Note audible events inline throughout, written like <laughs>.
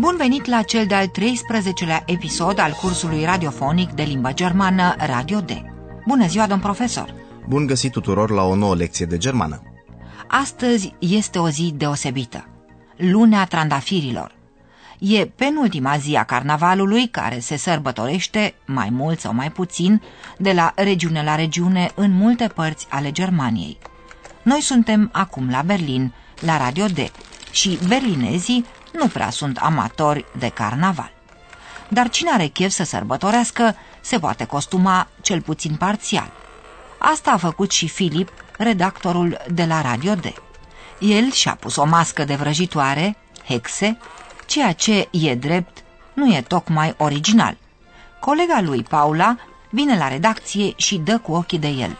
Bun venit la cel de-al 13-lea episod al cursului radiofonic de limbă germană Radio D. Bună ziua, domn profesor! Bun găsit tuturor la o nouă lecție de germană. Astăzi este o zi deosebită. Lunea trandafirilor. E penultima zi a carnavalului care se sărbătorește, mai mult sau mai puțin, de la regiune la regiune în multe părți ale Germaniei. Noi suntem acum la Berlin, la Radio D, și berlinezii nu prea sunt amatori de carnaval. Dar cine are chef să sărbătorească, se poate costuma cel puțin parțial. Asta a făcut și Filip, redactorul de la Radio D. El și-a pus o mască de vrăjitoare, hexe, ceea ce e drept nu e tocmai original. Colega lui, Paula, vine la redacție și dă cu ochii de el.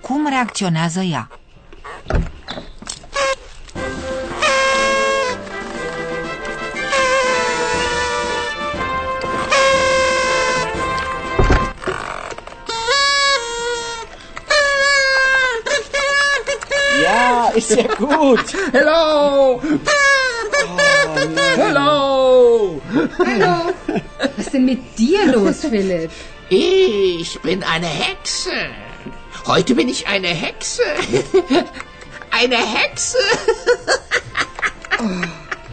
Cum reacționează ea? Ja gut. Hello! Hello! Hallo! Was ist denn mit dir los, Philipp? Ich bin eine Hexe. Heute bin ich eine Hexe. Eine Hexe.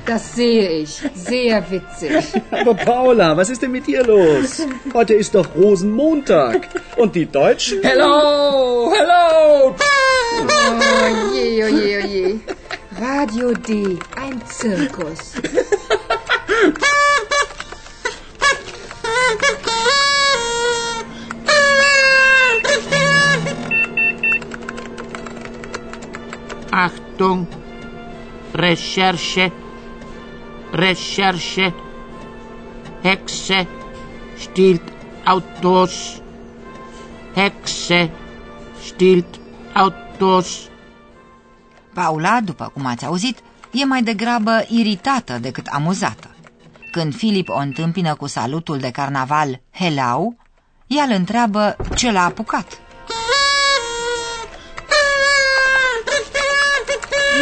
Das sehe ich. Sehr witzig. Aber Paula, was ist denn mit dir los? Heute ist doch Rosenmontag. Und die Deutschen? Hello! Hello! Oh je, oh je, oh je. Radio D, ein Zirkus. Achtung. Recherche. Recherche. Hexe stiehlt Autos. Hexe stiehlt Autos. Paula, după cum ați auzit, e mai degrabă iritată decât amuzată. Când Filip o întâmpină cu salutul de carnaval Hello, ea îl întreabă ce l-a apucat.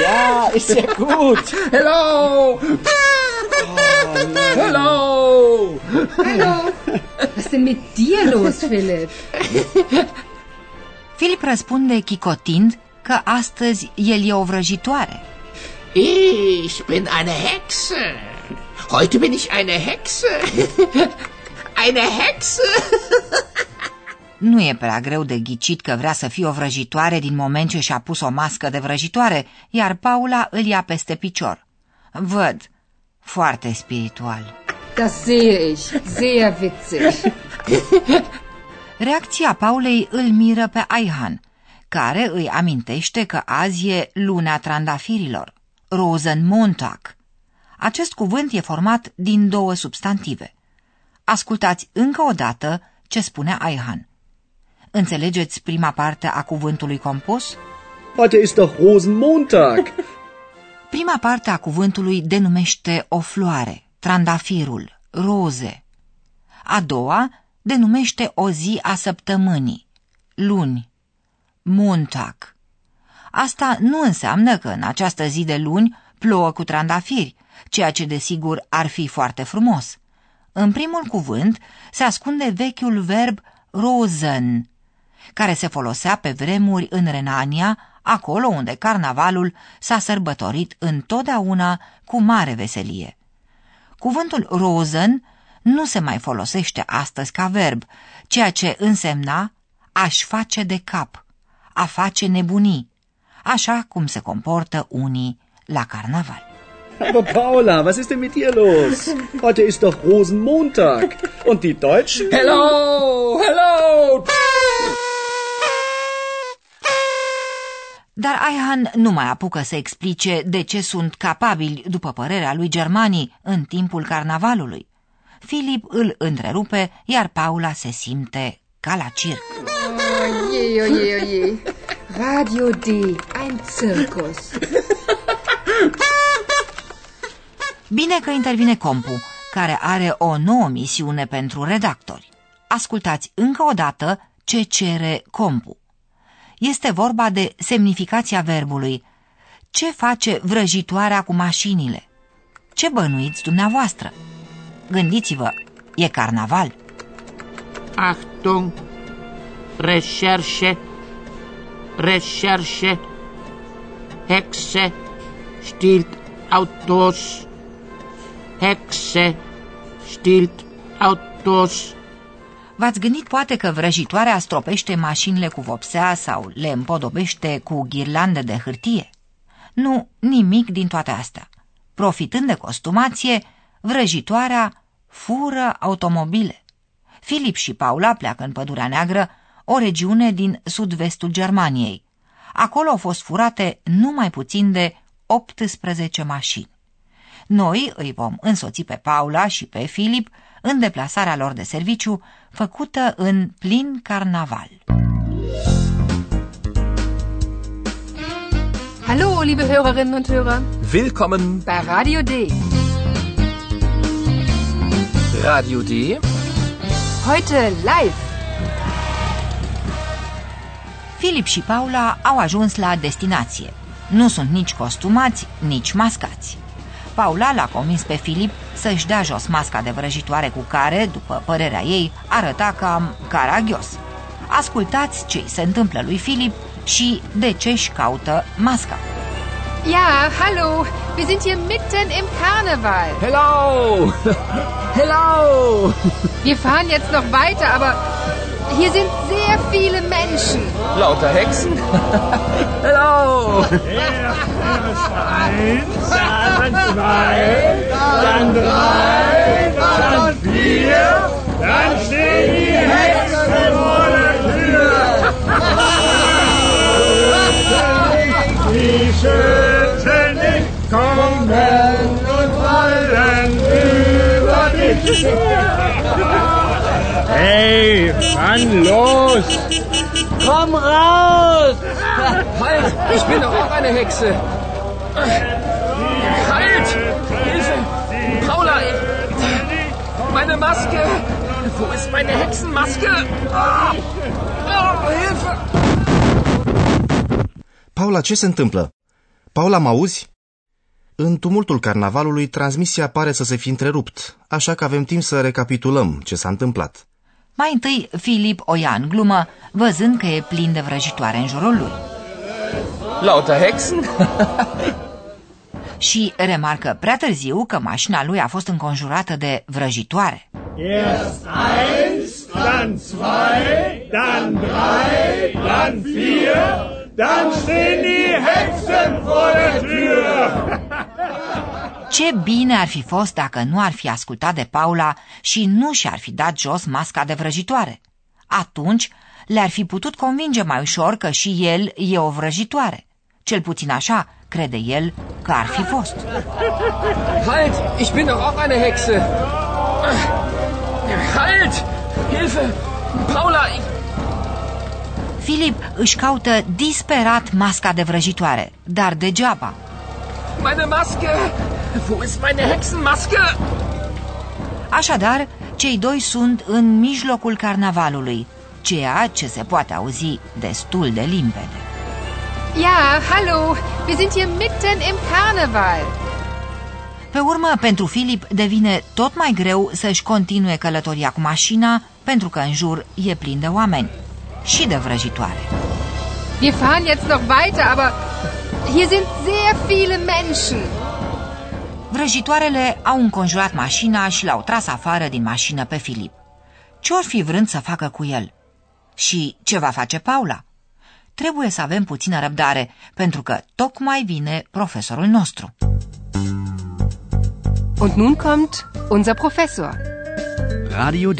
Ja, ist ja gut. Hello! Hello! Hallo! Was ist denn mit dir los, Philipp? Filip răspunde chicotind că astăzi el e o vrăjitoare. Ich bin eine Hexe. Heute bin ich eine Hexe. <laughs> Eine Hexe. <laughs> Nu e prea greu de ghicit că vrea să fie o vrăjitoare din moment ce și-a pus o mască de vrăjitoare, iar Paula îl ia peste picior. Văd, foarte spiritual. Das sehe ich. Sehr witzig. <laughs> Reacția Paulei îl miră pe Aihan, care îi amintește că azi e luna trandafirilor, Rosenmontag. Acest cuvânt e format din două substantive. Ascultați încă o dată ce spune Aihan. Înțelegeți prima parte a cuvântului compus? Heute ist doch Rosenmontag. <laughs> <laughs> Prima parte a cuvântului denumește o floare, trandafirul, roze. A doua denumește o zi a săptămânii, luni, Montag. Asta nu înseamnă că în această zi de luni plouă cu trandafiri, ceea ce desigur ar fi foarte frumos. În primul cuvânt se ascunde vechiul verb rosen, care se folosea pe vremuri în Renania, acolo unde carnavalul s-a sărbătorit întotdeauna cu mare veselie. Cuvântul rosen nu se mai folosește astăzi ca verb, ceea ce însemna aș face de cap, a face nebunii, așa cum se comportă unii la carnaval. Aber Paula, was ist denn mit dir los? Heute ist doch Rosenmontag. Und die Deutschen? Hello! Hello! Dar Aihan nu mai apucă să explice de ce sunt capabili, după părerea lui Germanii, în timpul carnavalului. Filip îl întrerupe, iar Paula se simte ca la circ. Oh je, oh je, oh je. Radio D, ein Zirkus. Bine că intervine Compu, care are o nouă misiune pentru redactori. Ascultați încă o dată ce cere Compu. Este vorba de semnificația verbului. Ce face vrăjitoarea cu mașinile? Ce bănuiți dumneavoastră? Gândiți-vă, e carnaval. Achtung! Recherche! Recherche! Hexe! Stiehlt Autos! Hexe! Stiehlt Autos! V-ați gândit poate că vrăjitoarea stropește mașinile cu vopsea sau le împodobește cu ghirlande de hârtie? Nu, nimic din toate astea. Profitând de costumație, vrăjitoarea fură automobile. Filip și Paula pleacă în Pădurea Neagră, o regiune din sud-vestul Germaniei. Acolo au fost furate numai puțin de 18 mașini. Noi îi vom însoți pe Paula și pe Filip în deplasarea lor de serviciu făcută în plin carnaval. Hallo, liebe Hörerinnen und Hörer, Willkommen bei Radio D. Radio D. Heute live. Filip și Paula au ajuns la destinație. Nu sunt nici costumați, nici mascați. Paula l-a convins pe Filip să-și dea jos masca de vrăjitoare cu care, după părerea ei, arăta cam caragios. Ascultați ce se întâmplă lui Filip și de ce își caută masca. Ja, hallo, wir sind hier mitten im Karneval. Hello! <laughs> Hello! Wir fahren jetzt noch weiter, aber hier sind sehr viele Menschen. Lauter Hexen? <laughs> Hello! Eins, dann zwei, dann drei, dann vier, dann stehen die Hexen vor der Tür. <laughs> Die Schützen nicht kommen und fallen über dich. Hey, Mann, los! Komm raus! Halt! Ich bin doch auch eine Hexe! Halt! Hilfe! Paula! Meine Maske! Wo ist meine Hexenmaske? Ah! Oh, Hilfe! Paula, ce se întâmplă? Paula, mă auzi? În tumultul carnavalului, transmisia pare să se fi întrerupt, așa că avem timp să recapitulăm ce s-a întâmplat. Mai întâi, Filip o ia în glumă, văzând că e plin de vrăjitoare în jurul lui. Lauter Hexen? <laughs> Și remarcă prea târziu că mașina lui a fost înconjurată de vrăjitoare. Erst eins, dann zwei, dann drei, dann vier, dann stehen die Hexen vor der Tür. <laughs> Ce bine ar fi fost dacă nu ar fi ascultat de Paula și nu și-ar fi dat jos masca de vrăjitoare. Atunci le-ar fi putut convinge mai ușor că și el e o vrăjitoare. Cel puțin așa crede el că ar fi fost. Halt! Ich bin doch auch eine Hexe! Halt! Hilfe! Paula! Ich... Filip își caută disperat masca de vrăjitoare, dar degeaba. Meine Maske! Wo ist meine Hexenmaske? Așadar, cei doi sunt în mijlocul carnavalului, ceea ce se poate auzi destul de limpede. Ja, hallo, wir sind hier mitten im Karneval. Pe urmă, pentru Filip devine tot mai greu să-și continue călătoria cu mașina, pentru că în jur e plin de oameni și de vrăjitoare. Wir fahren jetzt noch weiter, aber hier sind sehr viele Menschen. Vrăjitoarele au înconjurat mașina și l-au tras afară din mașină pe Filip. Ce-or fi vrând să facă cu el? Și ce va face Paula? Trebuie să avem puțină răbdare, pentru că tocmai vine profesorul nostru. Und nun kommt unser Professor. Radio D.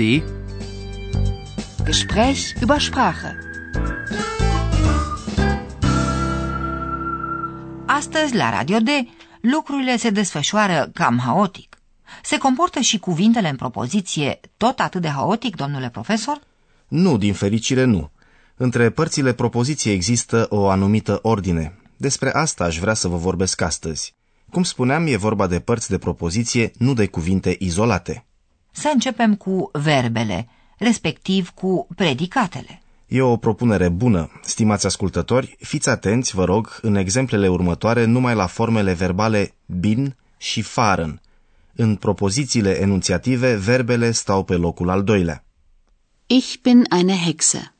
Gespräch über Sprache. Astăzi, la Radio D, lucrurile se desfășoară cam haotic. Se comportă și cuvintele în propoziție tot atât de haotic, domnule profesor? Nu, din fericire nu. Între părțile propoziției există o anumită ordine. Despre asta aș vrea să vă vorbesc astăzi. Cum spuneam, e vorba de părți de propoziție, nu de cuvinte izolate. Să începem cu verbele, respectiv cu predicatele. E o propunere bună. Stimați ascultători, fiți atenți, vă rog, în exemplele următoare numai la formele verbale bin și fahren. În propozițiile enunțiative, verbele stau pe locul al doilea. Ich bin eine Hexe.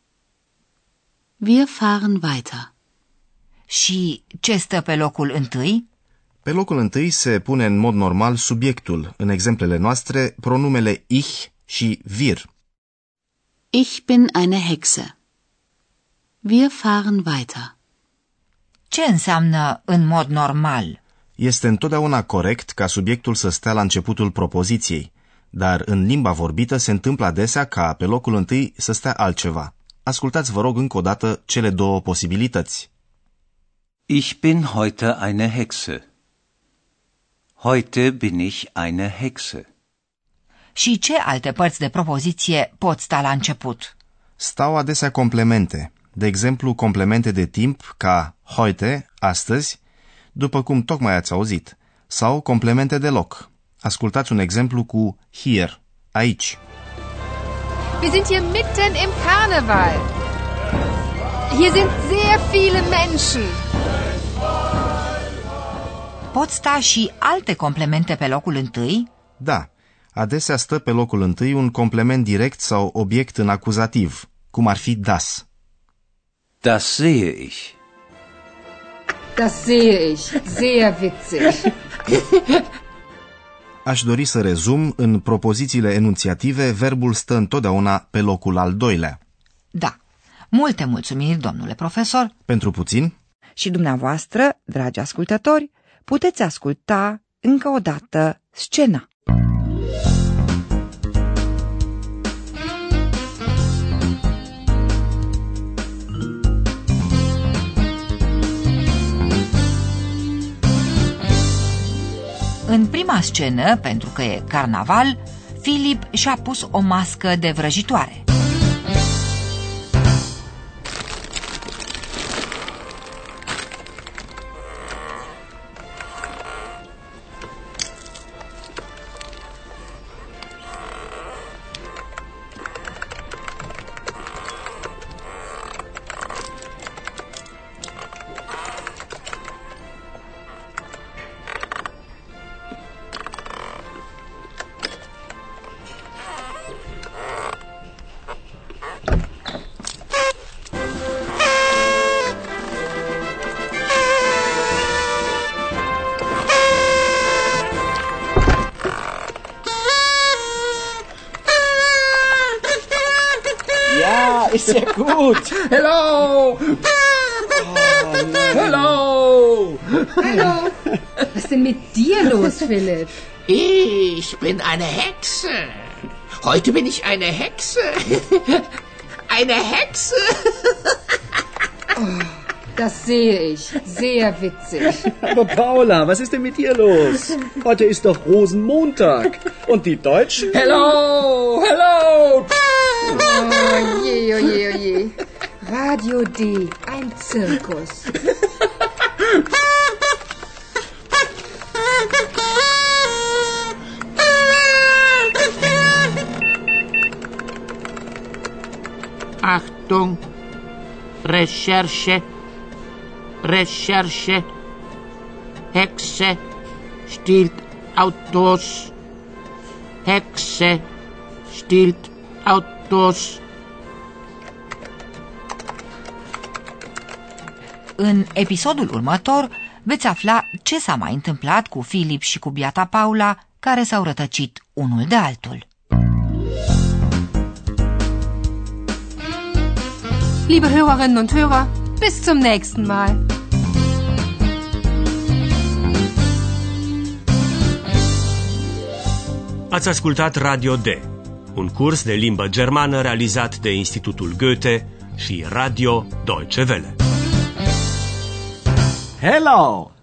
Wir fahren weiter. Și ce stă pe locul întâi? Pe locul întâi se pune în mod normal subiectul, în exemplele noastre, pronumele ich și wir. Ich bin eine Hexe. Wir fahren weiter. Ce înseamnă în mod normal? Este întotdeauna corect ca subiectul să stea la începutul propoziției, dar în limba vorbită se întâmplă adesea ca pe locul întâi să stea altceva. Ascultați, vă rog, încă o dată cele două posibilități. Ich bin heute eine Hexe. Heute bin ich eine Hexe. Și ce alte părți de propoziție pot sta la început? Stau adesea complemente, de exemplu complemente de timp ca heute, astăzi, după cum tocmai ați auzit, sau complemente de loc. Ascultați un exemplu cu hier, aici. Wir sind hier mitten im Karneval. Hier sind sehr viele Menschen. Pot sta și alte complemente pe locul întâi? Da, adesea stă pe locul întâi un complement direct sau obiect în acuzativ, cum ar fi das. Das sehe ich. Das sehe ich. Sehr witzig. <laughs> Aș dori să rezum, în propozițiile enunțiative, verbul stă întotdeauna pe locul al doilea. Da. Multe mulțumiri, domnule profesor. Pentru puțin, Și dumneavoastră, dragi ascultători, puteți asculta încă o dată scena. În prima scenă, pentru că e carnaval, Filip și-a pus o mască de vrăjitoare. Ist ja gut. Hello! Hello! Hallo. Was ist denn mit dir los, Philipp? Ich bin eine Hexe. Heute bin ich eine Hexe. Eine Hexe. Das sehe ich. Sehr witzig. Aber Paula, was ist denn mit dir los? Heute ist doch Rosenmontag. Und die Deutschen? Hello! Hello! Oh je, oh je, oh je. Radio D. Ein Zirkus. Achtung. Recherche. Recherche. Hexe stiehlt Autos. Hexe stiehlt Autos. În episodul următor veți afla ce s-a mai întâmplat cu Filip și cu biata Paula, care s-au rătăcit unul de altul. Liebe Hörerinnen und Hörer, bis zum nächsten Mal. Ați ascultat Radio D, un curs de limbă germană realizat de Institutul Goethe și Radio Deutsche Welle. Hello!